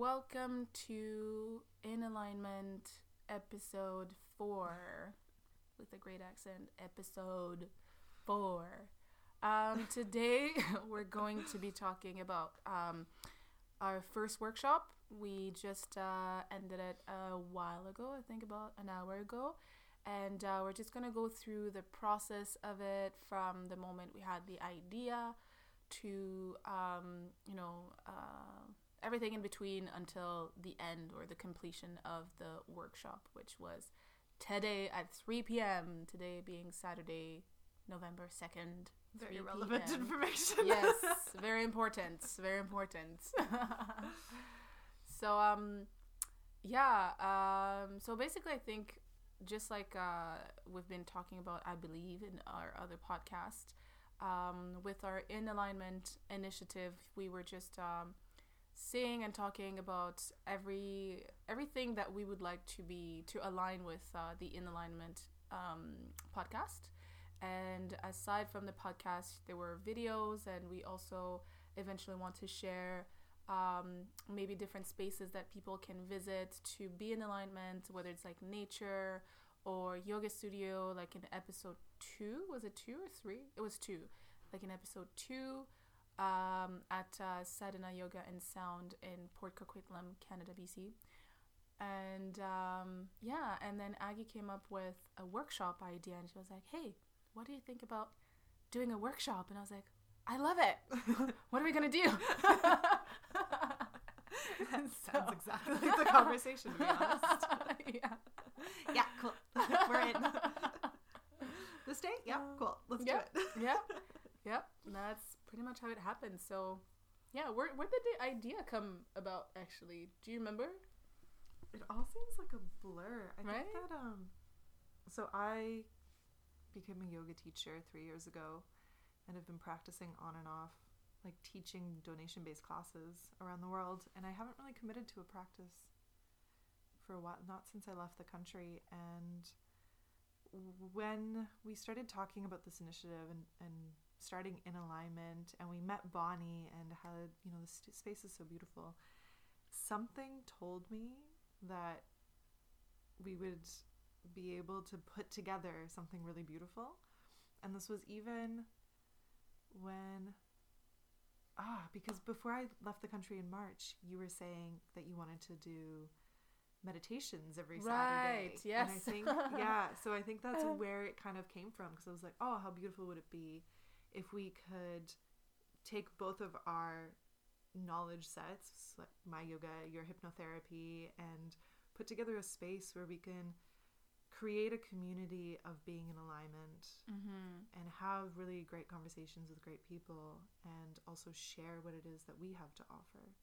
Welcome to In Alignment episode 4 with a great accent. Episode 4. Um, today we're going to be talking about um, our first workshop. We just uh, ended it a while ago, I think about an hour ago. And uh, we're just going to go through the process of it from the moment we had the idea to, um, you know, uh, everything in between until the end or the completion of the workshop, which was today at 3 p.m. Today being Saturday, November 2nd. Very 3 relevant p.m. information. yes, very important. Very important. so um yeah, um so basically I think just like uh we've been talking about I believe in our other podcast um with our in alignment initiative, we were just um saying and talking about every everything that we would like to be to align with uh, the in alignment um, podcast. And aside from the podcast there were videos and we also eventually want to share um, maybe different spaces that people can visit to be in alignment whether it's like nature or yoga studio like in episode two. Was it two or three? It was two. Like in episode two um, at uh, Sadhana Yoga and Sound in Port Coquitlam, Canada, BC. And um, yeah, and then Aggie came up with a workshop idea and she was like, hey, what do you think about doing a workshop? And I was like, I love it. what are we going to do? Sounds exactly like the conversation, to be honest. yeah. Yeah, cool. We're in. this day? Yeah, cool. Let's Yep. do it. Yep. Yep. That's pretty much how it happened. So yeah, where, where did the idea come about actually? Do you remember? It all seems like a blur. I Right? think that um so I became a yoga teacher 3 years ago and have been practicing on and off like teaching donation based classes around the world and I haven't really committed to a practice for a while not since I left the country and when we started talking about this initiative and, and starting in alignment and we met Bonnie and had you know the space is so beautiful. Something told me that we would be able to put together something really beautiful. And this was even when ah because before I left the country in March you were saying that you wanted to do meditations every Right, Saturday. And I yes. think yeah so I think that's where it kind of came from because I was like oh how beautiful would it be if we could take both of our knowledge sets like my yoga your hypnotherapy and put together a space where we can create a community of being in alignment Mm-hmm. and have really great conversations with great people and also share what it is that we have to offer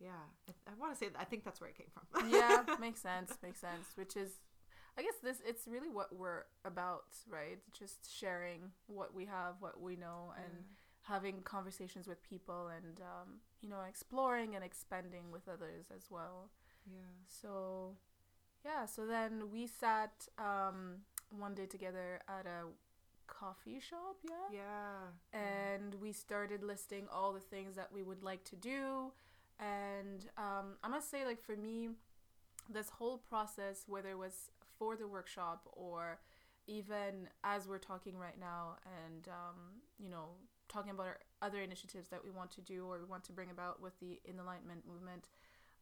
yeah i, I want to say that i think that's where it came from yeah, makes sense. Makes sense. Which is, I guess this it's really what we're about, right? Just sharing what we have, what we know, and having conversations with people, and um, you know, exploring and expanding with others as well. yeah So, yeah. So then we sat um, one day together at a coffee shop. Yeah yeah and we started listing all the things that we would like to do and um, i must say like for me this whole process whether it was for the workshop or even as we're talking right now and um, you know talking about our other initiatives that we want to do or we want to bring about with the in alignment movement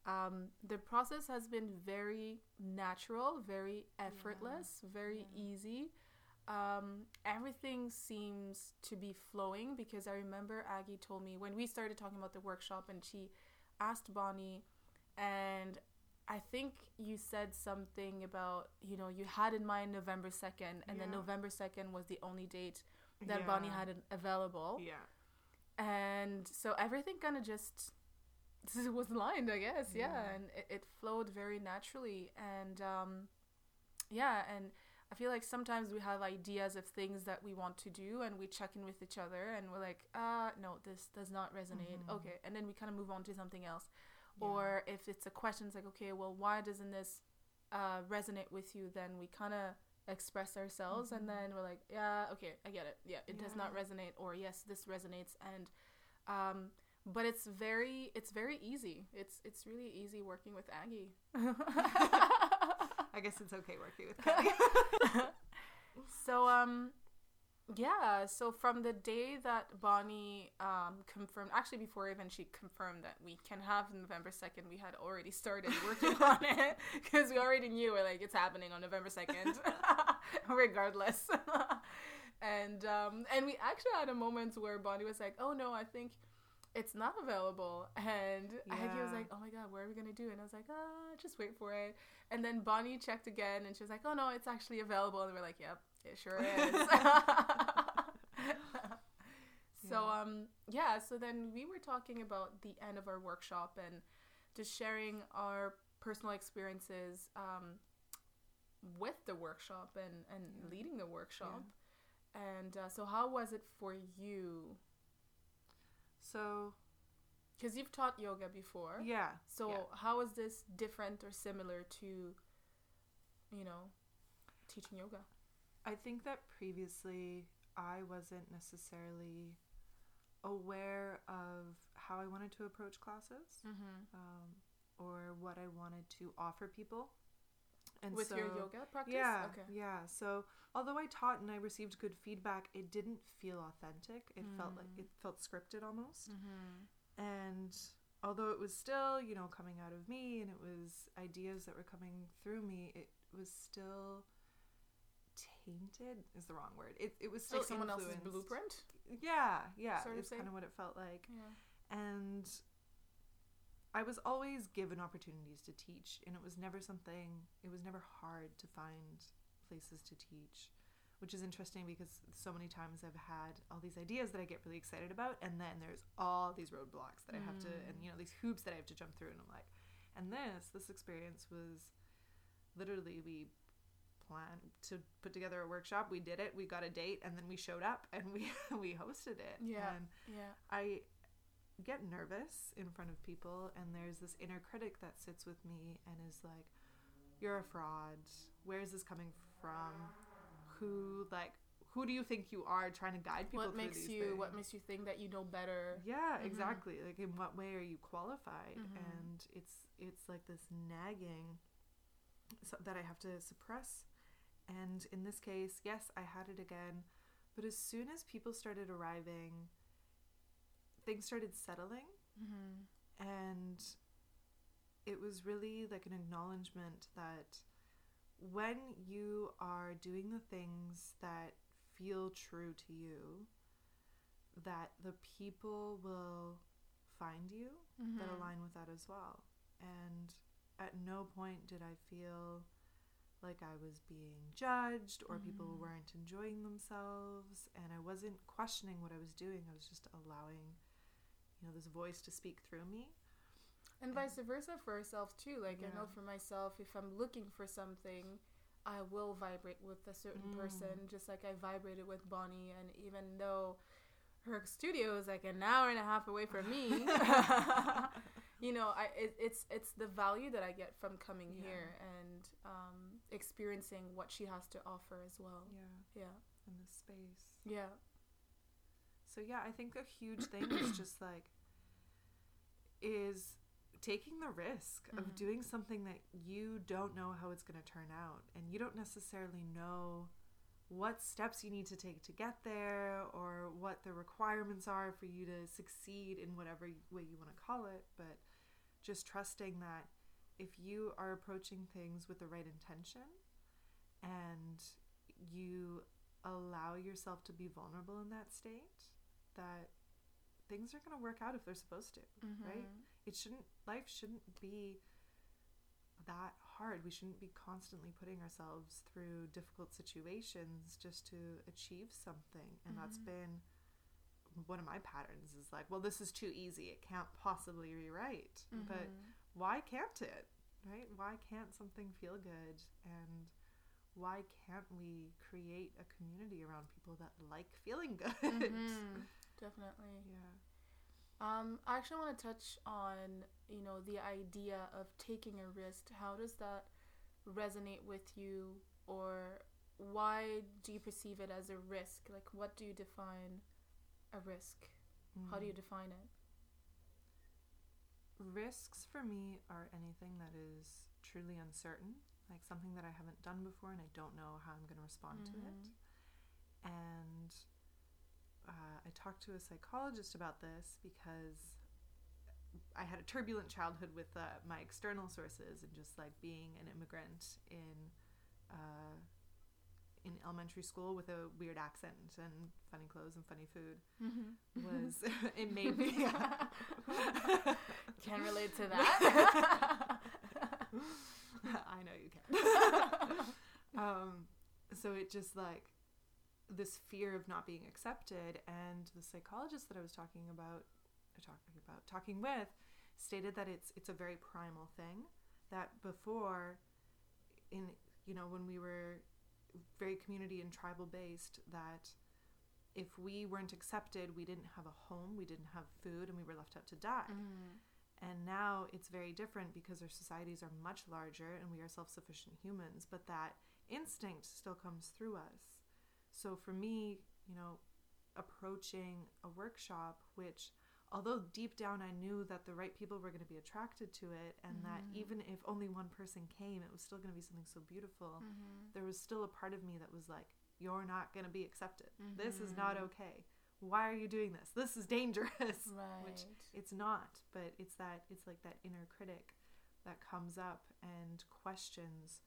um, the process has been very natural very effortless very Yeah. easy um, everything seems to be flowing because I remember Aggie told me when we started talking about the workshop and she asked Bonnie, and I think you said something about, you know, you had in mind November 2nd, and then November 2nd was the only date that Bonnie had available. yeah And so everything kind of just was lined, I guess. Yeah. Yeah. And it, it flowed very naturally. And um, yeah. And I feel like sometimes we have ideas of things that we want to do and we check in with each other and we're like, uh, no, this does not resonate. Mhm. Okay. And then we kind of move on to something else. Yeah. Or if it's a question, it's like, okay, well, why doesn't this uh, resonate with you? Then we kind of express ourselves and Mhm. then we're like, yeah, okay, I get it. Yeah, it does not resonate. Or yes, this resonates. And um, but it's very it's very easy. It's it's really easy working with Aggie. I guess it's okay working with Kelly. so um yeah, so from the day that Bonnie um, confirmed, actually before even she confirmed that we can have November 2nd, we had already started working on it because we already knew we're like it's happening on November 2nd, regardless. and um, and we actually had a moment where Bonnie was like, "Oh no, I think it's not available," and Aggie was like, "Oh my god, what are we gonna do?" And I was like, "Ah, just wait for it." And then Bonnie checked again, and she was like, "Oh no, it's actually available." And we're like, "Yep, it sure is." so um yeah, so then we were talking about the end of our workshop and just sharing our personal experiences um with the workshop and and Yeah. leading the workshop. And uh, so how was it for you? so Cuz you've taught yoga before. yeah, So yeah. how is this different or similar to you know teaching yoga? I think that previously I wasn't necessarily aware of how I wanted to approach classes Mhm. um, or what I wanted to offer people. And With your so- yoga practice? Yeah, Okay. yeah. So although I taught and I received good feedback, it didn't feel authentic. It felt like Mm. it felt scripted almost. Mhm. And although it was still, you know, coming out of me and it was ideas that were coming through me, it was still tainted is the wrong word. It it was still Like someone else's blueprint? Yeah, yeah. sort it's kind of what it felt like. Yeah. And I was always given opportunities to teach, and it was never something, it was never hard to find places to teach, which is interesting because so many times I've had all these ideas that I get really excited about, and then there's all these roadblocks that I have to, and you know, these hoops that I have to jump through, and I'm like, and this, this experience was literally, we planned to put together a workshop, we did it, we got a date, and then we showed up and we, we hosted it. Yeah. And Yeah. I get nervous in front of people, and there's this inner critic that sits with me and is like, "You're a fraud. Where is this coming from? Who like who do you think you are trying to guide people What through makes you things?" what makes you think that you know better? yeah, Mhm. exactly. Like in what way are you qualified? Mhm. And it's it's like this nagging so, that I have to suppress. And in this case, yes, I had it again, but as soon as people started arriving, things started settling Mhm. and it was really like an acknowledgement that when you are doing the things that feel true to you that the people will find you that Mhm. align with that as well and at no point did i feel like i was being judged or people Mhm. weren't enjoying themselves and i wasn't questioning what i was doing i was just allowing you know this voice to speak through me And vice versa for ourselves too. Like I know for myself, if I'm looking for something, I will vibrate with a certain Mm. person, just like I vibrated with Bonnie. And even though her studio is like an hour and a half away from me, you know, I it, it's it's the value that I get from coming Yeah. here and um, experiencing what she has to offer as well. yeah Yeah, in this space yeah, so yeah i think a huge thing is just like is taking the risk of Mhm. doing something that you don't know how it's going to turn out and you don't necessarily know what steps you need to take to get there or what the requirements are for you to succeed in whatever way you want to call it but just trusting that if you are approaching things with the right intention and you allow yourself to be vulnerable in that state that things are going to work out if they're supposed to right Mhm. it shouldn't life shouldn't be that hard we shouldn't be constantly putting ourselves through difficult situations just to achieve something and that's Mhm. been one of my patterns is like well this is too easy it can't possibly be right but Mhm. why can't it right why can't something feel good and why can't we create a community around people that like feeling good Mhm. definitely. yeah Um, I actually want to touch on, you know, the idea of taking a risk. How does that resonate with you, or why do you perceive it as a risk? Like, what do you define a risk? How do you Mm. define it? risks for me are anything that is truly uncertain, like something that I haven't done before and I don't know how I'm going to respond to it. Mhm. And uh, I talked to a psychologist about this because I had a turbulent childhood with uh, my external sources and just like being an immigrant in uh, in elementary school with a weird accent and funny clothes and funny food Mhm. was it made me Can relate to that. I know you can. um, so it just like this fear of not being accepted, and the psychologist that I was talking about, uh, talking about, talking with, stated that it's it's a very primal thing. That before, in you know when we were very community and tribal based, that if we weren't accepted, we didn't have a home, we didn't have food, and we were left out to die. Mm. And now it's very different because our societies are much larger and we are self sufficient humans, but that instinct still comes through us. So for me, you know, approaching a workshop, which although deep down I knew that the right people were going to be attracted to it and that Mhm. even if only one person came, it was still going to be something so beautiful, Mhm. there was still a part of me that was like, you're not going to be accepted. This is not Mhm. okay. Why are you doing this? This is dangerous Right. which it's not but it's that it's like that inner critic that comes up and questions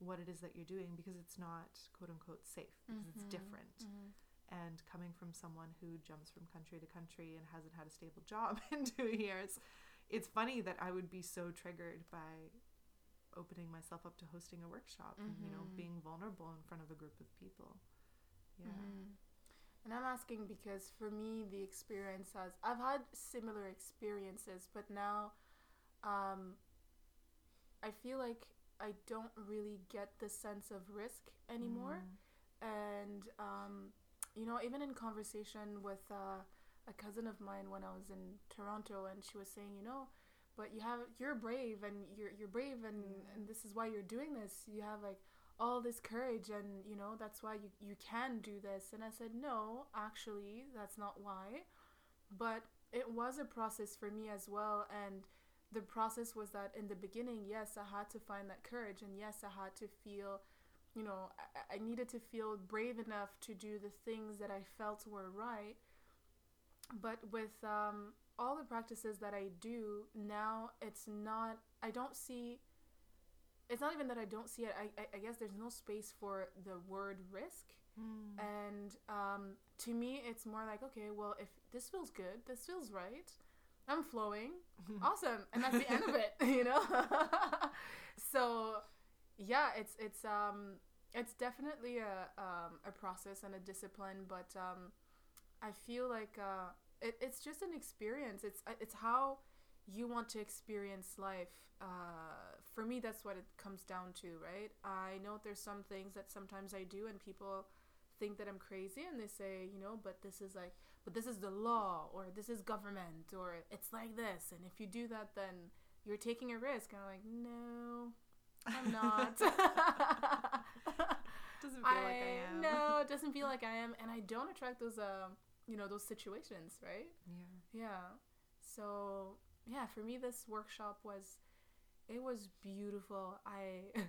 what it is that you're doing because it's not quote unquote safe because it's Mhm. different Mhm. and coming from someone who jumps from country to country and hasn't had a stable job in two years it's funny that i would be so triggered by opening myself up to hosting a workshop and you know Mhm. being vulnerable in front of a group of people yeah Mhm. And I'm asking because for me, the experience has, I've had similar experiences, but now um, I feel like I don't really get the sense of risk anymore. Mm. And, um, you know, even in conversation with uh, a cousin of mine when I was in Toronto, and she was saying, you know, but you have you're brave and you're you're brave and, Yeah. and this is why you're doing this. You have like all this courage and you know that's why you, you can do this and i said no actually that's not why but it was a process for me as well and the process was that in the beginning yes i had to find that courage and yes i had to feel you know i, I needed to feel brave enough to do the things that i felt were right but with um, all the practices that i do now it's not i don't see it's not even that I don't see it. I, I, I guess there's no space for the word risk. Mm. And um, to me, it's more like, okay, well, if this feels good, this feels right, I'm flowing, awesome, and that's the end of it, you know. so, yeah, it's it's um it's definitely a um, a process and a discipline, but um, I feel like uh, it, it's just an experience. It's uh, it's how you want to experience life. Uh, for me, that's what it comes down to, right? I know there's some things that sometimes I do, and people think that I'm crazy, and they say, you know, but this is like, but this is the law, or this is government, or it's like this, and if you do that, then you're taking a risk. And I'm like, no, I'm not. Doesn't feel like I am. No, it doesn't feel like I am, and I don't attract those, um, you know, those situations, right? Yeah. Yeah. So yeah, for me, this workshop was, it was beautiful. I,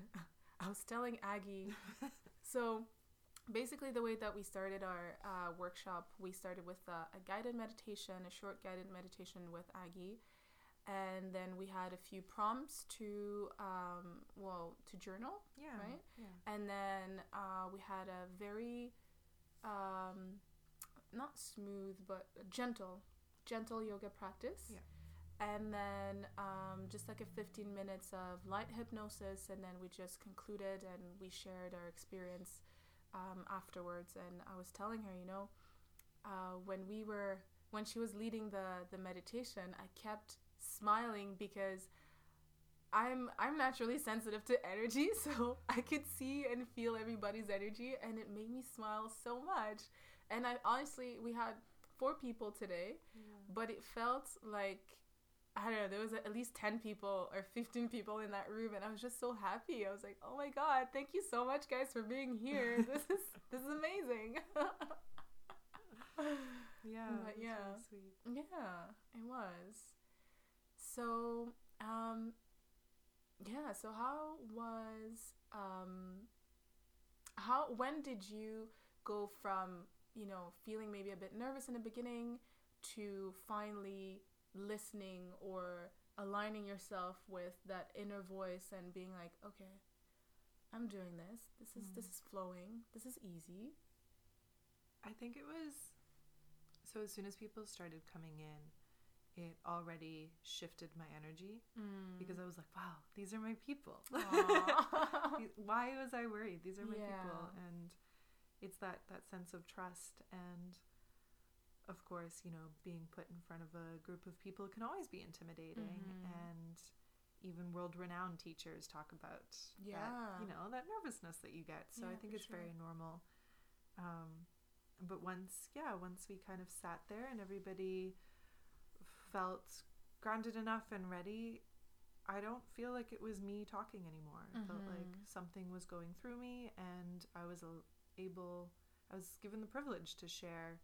I was telling Aggie, so basically the way that we started our uh, workshop, we started with uh, a guided meditation, a short guided meditation with Aggie. And then we had a few prompts to, um, well, to journal Yeah. Right? Yeah. and then uh, we had a very um, not smooth but gentle gentle yoga practice Yeah. and then um, just like a 15 minutes of light hypnosis and then we just concluded and we shared our experience um, afterwards and i was telling her you know uh, when we were when she was leading the the meditation i kept smiling because I'm I'm naturally sensitive to energy, so I could see and feel everybody's energy, and it made me smile so much. And I honestly, we had four people today, but it felt like I don't know. There was at least ten people or fifteen people in that room, and I was just so happy. I was like, "Oh my god, thank you so much, guys, for being here. This is this is amazing." Yeah. But yeah. really sweet. Yeah, it was. so um yeah so how was um how when did you go from you know feeling maybe a bit nervous in the beginning to finally listening or aligning yourself with that inner voice and being like okay i'm doing this this is mm. this is flowing this is easy i think it was so as soon as people started coming in it already shifted my energy mm. because I was like, wow, these are my people. Why was I worried? These are my yeah. people. And it's that, that sense of trust. And of course, you know, being put in front of a group of people can always be intimidating. Mm-hmm. And even world renowned teachers talk about yeah. that, you know, that nervousness that you get. So yeah, I think it's sure. very normal. Um, but once, yeah, once we kind of sat there and everybody felt grounded enough and ready, I don't feel like it was me talking anymore. Mm-hmm. I felt like something was going through me and I was able, I was given the privilege to share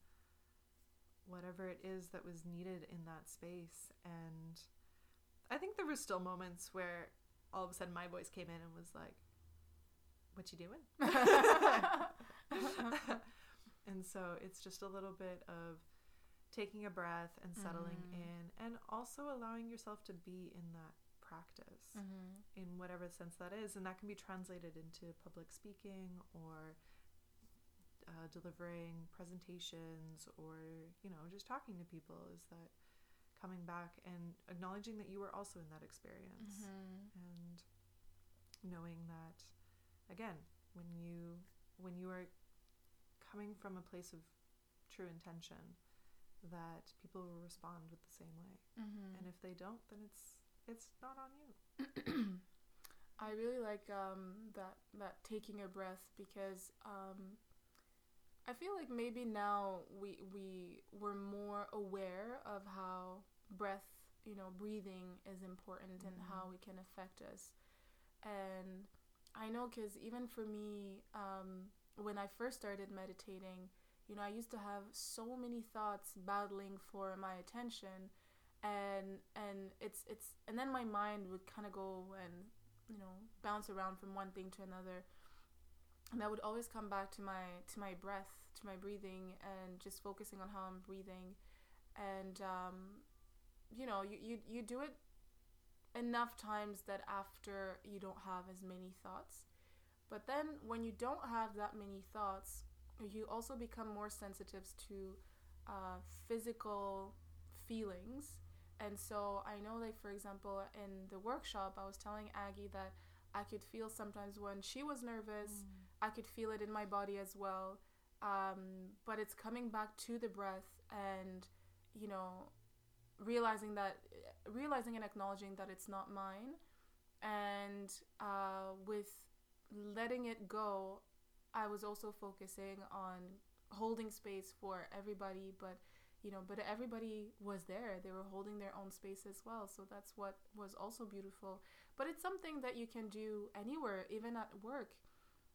whatever it is that was needed in that space. And I think there were still moments where all of a sudden my voice came in and was like, What you doing? and so it's just a little bit of taking a breath and settling mm-hmm. in and also allowing yourself to be in that practice mm-hmm. in whatever sense that is and that can be translated into public speaking or uh, delivering presentations or you know just talking to people is that coming back and acknowledging that you were also in that experience mm-hmm. and knowing that again when you when you are coming from a place of true intention that people will respond with the same way. Mm-hmm. And if they don't, then it's it's not on you. I really like um, that that taking a breath because um, I feel like maybe now we we were more aware of how breath, you know, breathing is important mm-hmm. and how mm-hmm. it can affect us. And I know because even for me, um, when I first started meditating, you know, I used to have so many thoughts battling for my attention and and it's it's and then my mind would kind of go and you know bounce around from one thing to another and I would always come back to my to my breath to my breathing and just focusing on how I'm breathing and um, you know you, you you do it enough times that after you don't have as many thoughts but then when you don't have that many thoughts you also become more sensitive to uh, physical feelings. And so I know, like, for example, in the workshop, I was telling Aggie that I could feel sometimes when she was nervous, mm. I could feel it in my body as well. Um, but it's coming back to the breath and, you know, realizing that, realizing and acknowledging that it's not mine. And uh, with letting it go, I was also focusing on holding space for everybody, but you know, but everybody was there. They were holding their own space as well. So that's what was also beautiful. But it's something that you can do anywhere, even at work.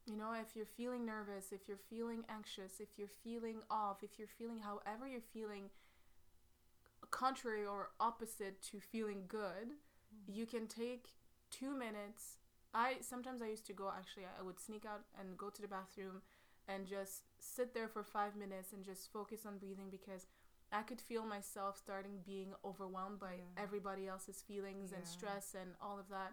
You know, if you're feeling nervous, if you're feeling anxious, if you're feeling off, if you're feeling however you're feeling, contrary or opposite to feeling good, mm-hmm. you can take two minutes I sometimes I used to go actually I would sneak out and go to the bathroom and just sit there for 5 minutes and just focus on breathing because I could feel myself starting being overwhelmed by yeah. everybody else's feelings yeah. and stress and all of that.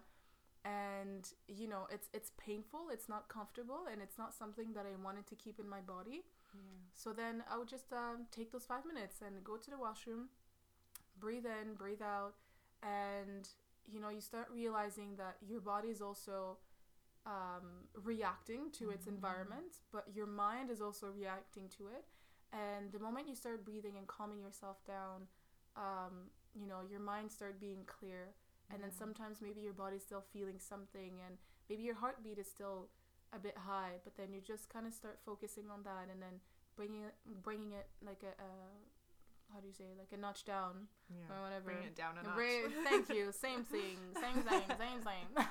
And you know, it's it's painful, it's not comfortable and it's not something that I wanted to keep in my body. Yeah. So then I would just um, take those 5 minutes and go to the washroom, breathe in, breathe out and you know you start realizing that your body is also um, reacting to mm-hmm. its environment but your mind is also reacting to it and the moment you start breathing and calming yourself down um, you know your mind start being clear and then sometimes maybe your body's still feeling something and maybe your heartbeat is still a bit high but then you just kind of start focusing on that and then bringing it bringing it like a, a how do you say like a notch down yeah. or whatever. Bring it down a notch. Bring, thank you. Same thing. Same thing. Same thing.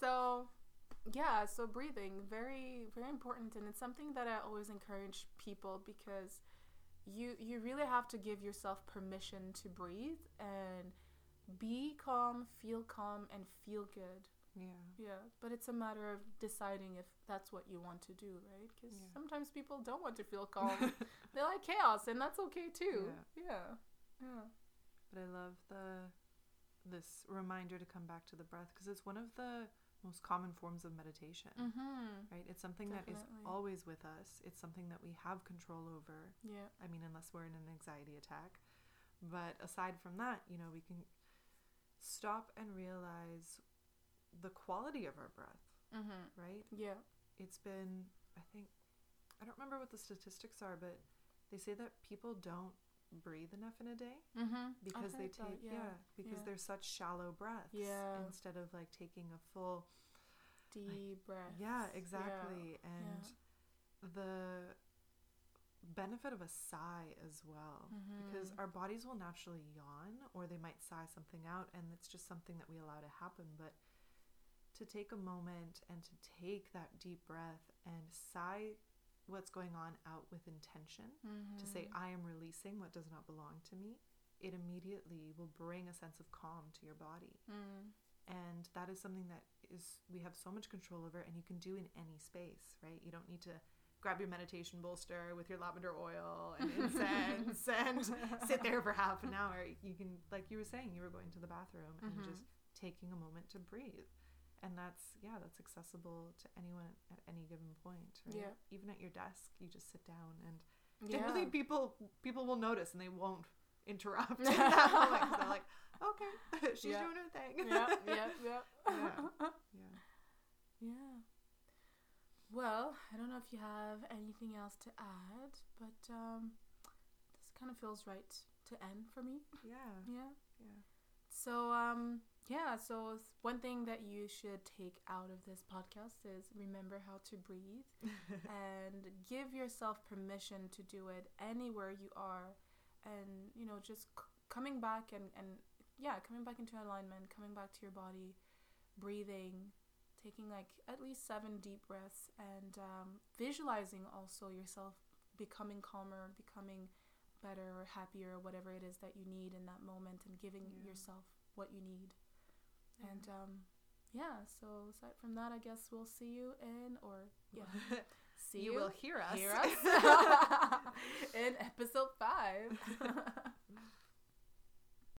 so yeah, so breathing very very important, and it's something that I always encourage people because you you really have to give yourself permission to breathe and be calm, feel calm, and feel good. Yeah. Yeah, but it's a matter of deciding if that's what you want to do, right? Because Yeah. sometimes people don't want to feel calm. they like chaos, and that's okay too. Yeah. Yeah. But I love the this reminder to come back to the breath because it's one of the most common forms of meditation. Mm-hmm. Right? It's something that is always with us. It's something that we have control over. Yeah. I mean, unless we're in an anxiety attack. But aside from that, you know, we can stop and realize the quality of our breath, Mm-hmm. right? Yeah. It's been, I think, I don't remember what the statistics are, but they say that people don't breathe enough in a day Mm-hmm. because they take, yeah, because yeah. they're such shallow breaths Yeah. instead of like taking a full, deep breath. yeah, exactly. And yeah. the benefit of a sigh as well. because Mhm. our bodies will naturally yawn or they might sigh something out and it's just something that we allow to happen but to take a moment and to take that deep breath and sigh what's going on out with intention to say Mhm. i am releasing what does not belong to me it immediately will bring a sense of calm to your body Mm. and that is something that is we have so much control over and you can do in any space right you don't need to grab your meditation bolster with your lavender oil and incense and sit there for half an hour you can like you were saying you were going to the bathroom and Mhm. just taking a moment to breathe and that's yeah that's accessible to anyone at any given point right Yeah. even at your desk you just sit down and Yeah. people people will notice and they won't interrupt in that moment they're like okay she's Yeah. doing her thing yeah, yeah, yeah. Yeah. yeah Yeah. Well, I don't know if you have anything else to add, but um, this kind of feels right to end for me. yeah Yeah. yeah So um, yeah. So one thing that you should take out of this podcast is remember how to breathe and give yourself permission to do it anywhere you are, and you know just c- coming back and and yeah, coming back into alignment, coming back to your body, breathing, taking like at least seven deep breaths, and um, visualizing also yourself becoming calmer, becoming better or happier, or whatever it is that you need in that moment, and giving Yeah. yourself what you need. And um, yeah, so aside from that, I guess we'll see you in or yeah, see you, you will hear us hear us in episode five.